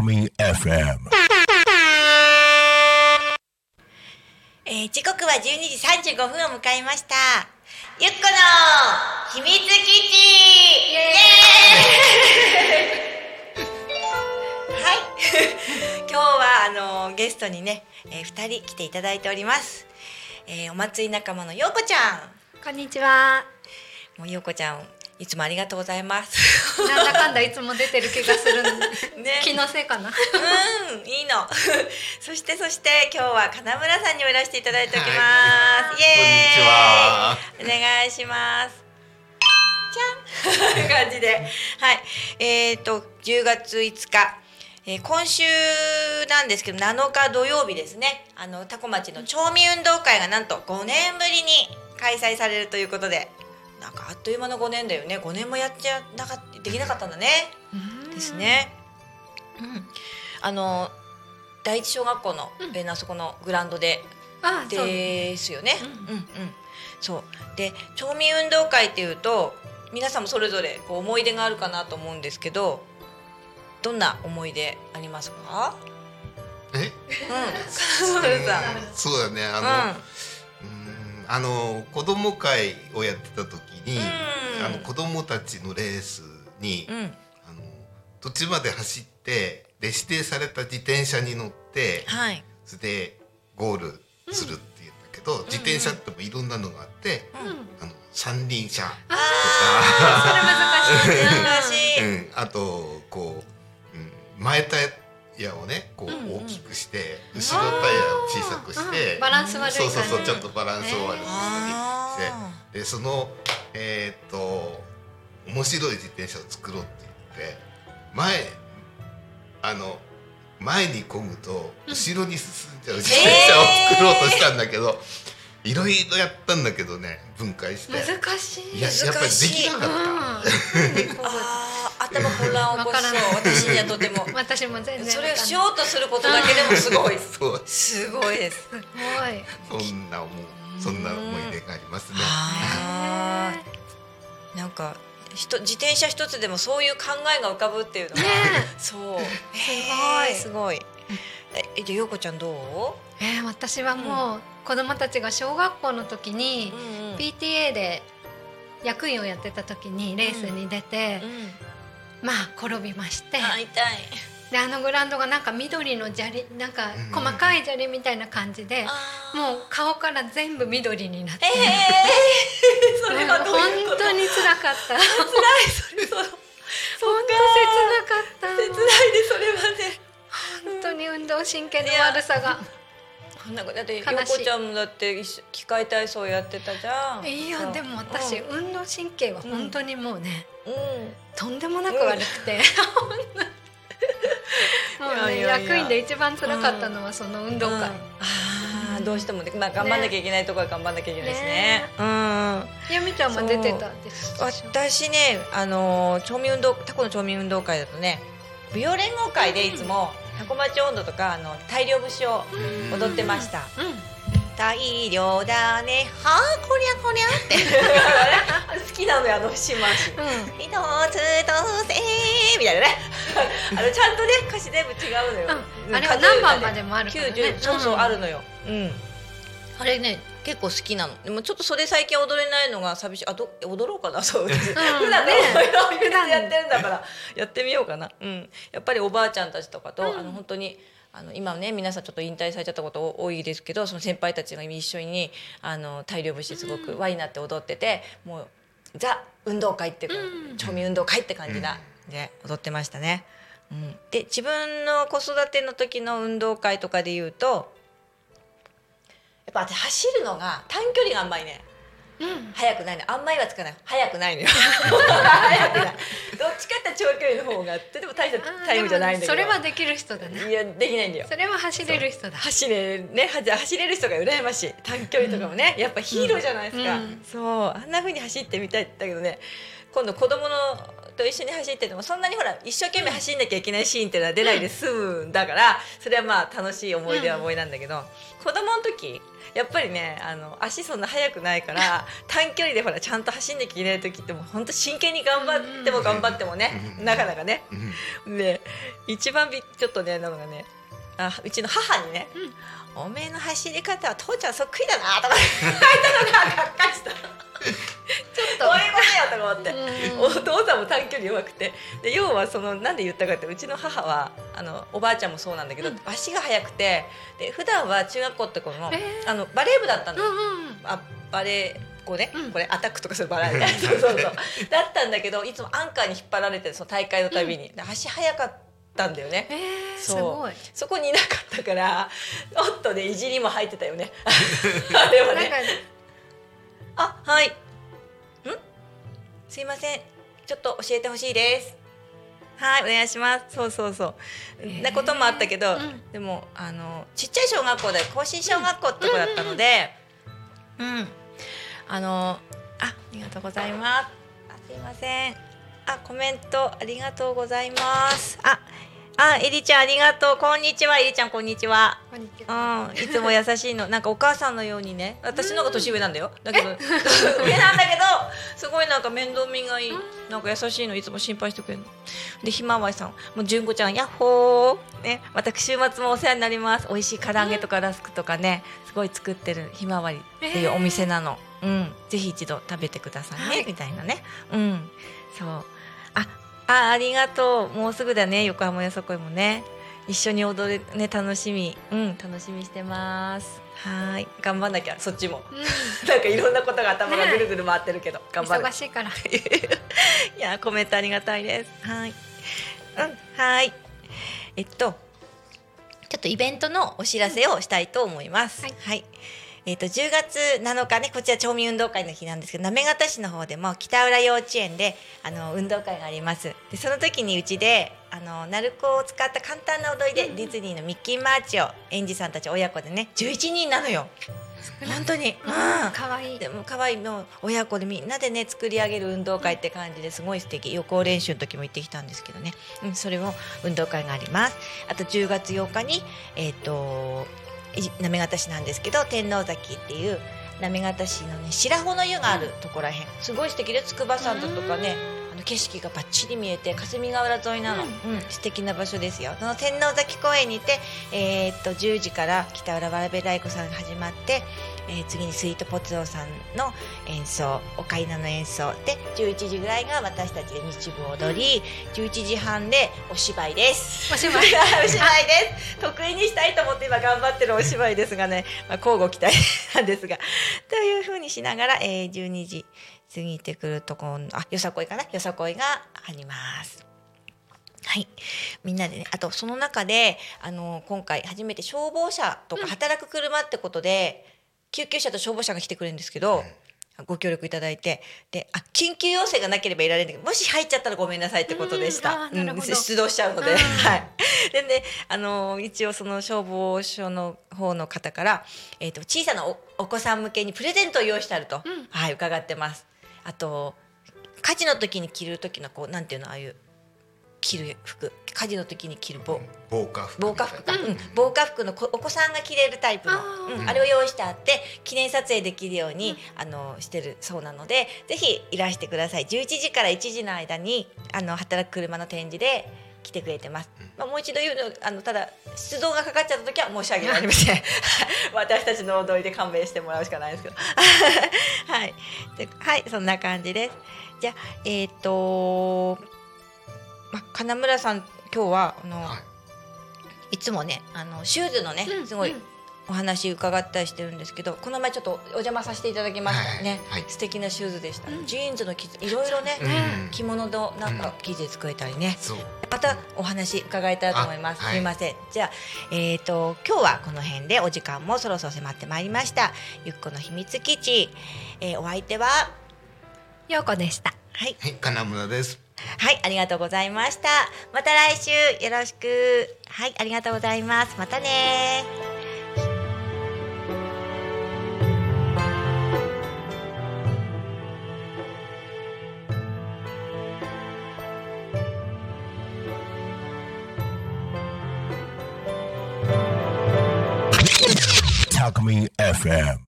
Alchemy FM. えー時刻は12時35分を迎えました。ゆっこの秘密基地イエーイはい。今日はあのゲストにね、えー、2人来ていただいております。えーお祭り仲間のようこちゃこんにちは。ん。もうようこちゃん、いつもありがとうございます。なんだかんだいつも出てる気がする。ね気のせいかな。うん、いいの。そしてそして今日は金村さんにおいらしていただいておきます。イエーイ。お願いします。じゃんという感じで、はい。えっ、と10月5日。えー今週なんですけど7日土曜日ですねあの多古町の町民運動会がなんと5年ぶりに開催されるということでなんかあっという間の5年だよね5年もやっちゃなかったできなかったんだね。ですね。うん、あの第一小学校の、うんえーあそこのグラウンドでう。ですよね。ううんんうんそうで町民運動会っていうと皆さんもそれぞれこう思い出があるかなと思うんですけどどんな思い出ありますか？え？うん。そうだねあの、うーんあの子供会をやってた時に、うん。あの子供たちのレースに、うん、うん、あの途中まで走ってで指定された自転車に乗ってはい。それでゴールするっていうんだけど、自転車ってもいろんなのがあって、うん、うん。あの三輪車あそれ難しいあとこう、うん、前タイヤをねこうんううん大きくして、後ろタイヤを小さくして、うんバランス悪いそう感じ。そうそうちょっとバランスを悪くして、あでそのえーっと面白い自転車を作ろうって言って前あの前に漕ぐと後ろに進んじゃう自転車を作ろうとしたんだけど、いろいろやったんだけどね分解して難しい。いややっぱりできなかった。うん。頭混乱を起こしそう。私にはとても。私も全然。それをしようとすることだけでもすごい。すごいです。すごい。そんな思うそんな思い出がありますね。なんか人自転車一つでもそういう考えが浮かぶっていうのが、ねそう。えすごい。すごいえじゃあ陽子ちゃんどえー、私はもう子供たちが小学校の時に PTA で役員をやってた時にレースに出て、まあ転びまして。あ痛い。であのグラウンドがなんか緑の砂利なんかうん細かい砂利みたいな感じで、あー。もう顔から全部緑になって、ええー、それはどういうこと？本当に辛かった。本辛いそれその。そっか当切なかった切ないでそれはね本当に運動神経の悪さがなことだって陽悲しい。子ちゃんもだって一緒機械体操やってたじゃん。いやでも私、う運動神経は本当にもうね、ん、うん。とんでもなく悪くて、もうねいやいやいや。役員で一番辛かったのはその運動会、うん。ああどうしてもね、まあ、頑張んなきゃいけないところは頑張んなきゃいけないですね。うん。ゆみちゃんも出てたです私ねあの町民運動タコの町民運動会だとね舞踊連合会でいつもタコ町温度とかあの大量節を踊ってました、うん。大量だね。はあこりゃこりゃ。って。好きなのよあの節回しうん。一つとせみたいなね。あのちゃんとね歌詞全部違うのよ、うん。あれは何番までもあるからね。90そうそう、うんあるのよ。うん。あれね結構好きなの。でもちょっとそれ最近踊れないのが寂しい。あど踊ろうかな。そう、普段ね普段やってるんだから。やってみようかな。うん。やっぱりおばあちゃんたちとかと、あの本当にあの今ね皆さんちょっと引退されちゃったこと多いですけどその先輩たちが一緒にあの大量節すごく輪になって踊ってて、もうザ運動会っていうか、うん。町民運動会って感じだ、で踊ってましたね。うん、で自分の子育ての時の運動会とかで言うとやっぱ私走るのが短距離があんまりねうん。速くないの。あんまりはつかない。速くないのよ。速くないどっちかって長距離の方がでも大したタイムじゃないんだけど。それはできる人だねいやできないんだよ。それは走れる人だ。走れね走れる人が羨ましい。短距離とかもね、やっぱヒーローじゃないですか、うん。そう。あんな風に走ってみたいんだけどね今度子供のと一緒に走っててもそんなにほら一生懸命走んなきゃいけないシーンっていうのは出ないで済むんだからそれはまあ楽しい思い出は思いなんだけど、子供の時やっぱりねあの足そんな速くないから 短距離でほらちゃんと走んなきゃいけない時っても本当真剣に頑張っても頑張ってもね、なかなかね。で一番びちょっとねなのがねあうちの母にね、おめえの走り方は父ちゃんそっくりだなとか。言ったのががっかりした。ちょっと。どういうことよと思って、お父さんも短距離弱くて。で要はそのなんで言ったかってうちの母はあのおばあちゃんもそうなんだけど、うん、足が速くて。で普段は中学校ってこの,、あのバレー部だったんうんうん、あバレーこうね、うん、これアタックとかするバラエティー だったんだけどいつもアンカーに引っ張られてその大会のたびに、うん、足速かったんだよね、えー、そう。そこにいなかったからおっとねいじりも入ってたよね。あれはね。あはい。ん？すいません。ちょっと教えてほしいです。はいお願いします。そうそうそう、なこともあったけど、うん、でもあのちっちゃい小学校で更新小学校ってとこだったのでうん、あのあありがとうございます。あすいませんあコメントありがとうございますああ、エリちゃんありがとう。こんにちは。エリちゃんこんにちは。こんにちは。うん、いつも優しいの。なんかお母さんのようにね。私の方が年上なんだよ。だけど 上なんだけど、すごいなんか面倒見がいい。なんか優しいのいつも心配してくれるの。でひまわりさん、もう純子ちゃんやっほー。ね、私週末もお世話になります。美味しい唐揚げとかラスクとかね、すごい作ってるひまわりっていうお店なの。うん、ぜひ一度食べてくださいね、はい、みたいなね。うん、そう。あ、あありがとう。もうすぐだね。横浜よさこいもね。一緒に踊るね楽しみ。うん。楽しみしてます。はい。頑張んなきゃ。そっちも、うん、なんかいろんなことが頭がぐるぐる回ってるけど、ね、頑張る。忙しいから。いやコメントありがたいです。はい。うん。はい。えっとちょっとイベントのお知らせをしたいと思います、はい、はいえーと、10月7日ねこちら町民運動会の日なんですけど行方市の方でも北浦幼稚園であの運動会があります。でその時にうちであの鳴子を使った簡単な踊りで、ディズニーのミッキーマーチを園児さんたち親子でね11人なのよ。本当に、うん、可愛い。でも可愛い。の親子でみんなでね作り上げる運動会って感じですごい素敵。予行練習の時も行ってきたんですけどね、うん、それも運動会があります。あと10月8日にえっ、ー、と行方市なんですけど天王崎っていう行方市のね白穂の湯があるところらへんすごい素敵で筑波山だとかねあの景色がばっちり見えて霞ヶ浦沿いなの、うん、うん、素敵な場所ですよその天王崎公園にて、えー、っと10時から北浦わらべ太鼓さんが始まってえー、次にスイートポツオさんの演奏オカリナの演奏で11時ぐらいが私たちで日舞を踊り11時半でお芝居です。お芝居。お芝居です。得意にしたいと思って今頑張ってるお芝居ですがね、まあ、交互期待なんですがというふうにしながら、えー、12時過ぎてくるとこあよさこいかな？よさこいがあります。はい、みんなでねあとその中であの今回初めて消防車とか働く車ってことで、救急車と消防車が来てくれるんですけど、ご協力いただいてであ緊急要請がなければいられるんだけどもし入っちゃったらごめんなさいってことでした、うん、出動しちゃうので、はい、でねあの一応その消防署の方の方から、えーと、小さなおお子さん向けにプレゼントを用意してあると、うん、はい伺ってます。あと火事の時に着る時のこうなんていうのああいう着る服火事の時に着る防防火服防火服か、うん、防火服のお子さんが着れるタイプのあ,、うん、あれを用意してあって記念撮影できるように、あのしてるそうなのでぜひいらしてください。11時から1時の間にあの働く車の展示で来てくれてます、まあ、もう一度言うのあのただ出動がかかっちゃった時は申し訳ありません。私たちの踊りで勘弁してもらうしかないですけど。はい。ではいそんな感じです。じゃあえっ、ー、とまあ、金村さん今日はあの、はい、いつもねあのシューズのね、すごいお話伺ったりしてるんですけどこの前ちょっとお邪魔させていただきましたね、はいはい、素敵なシューズでした、うん、ジーンズのいろいろね、うん、着物のなんか生地で作れたりね、う。ん、またお話伺いたいと思います、すみません。じゃあえっ、ー、と今日はこの辺でお時間もそろそろ迫ってまいりました。ゆっこの秘密基地、えー、お相手はようこでした。はい、はい、金村ですはい、ありがとうございました。また来週よろしく。はい、ありがとうございます。またね Alchemy FM.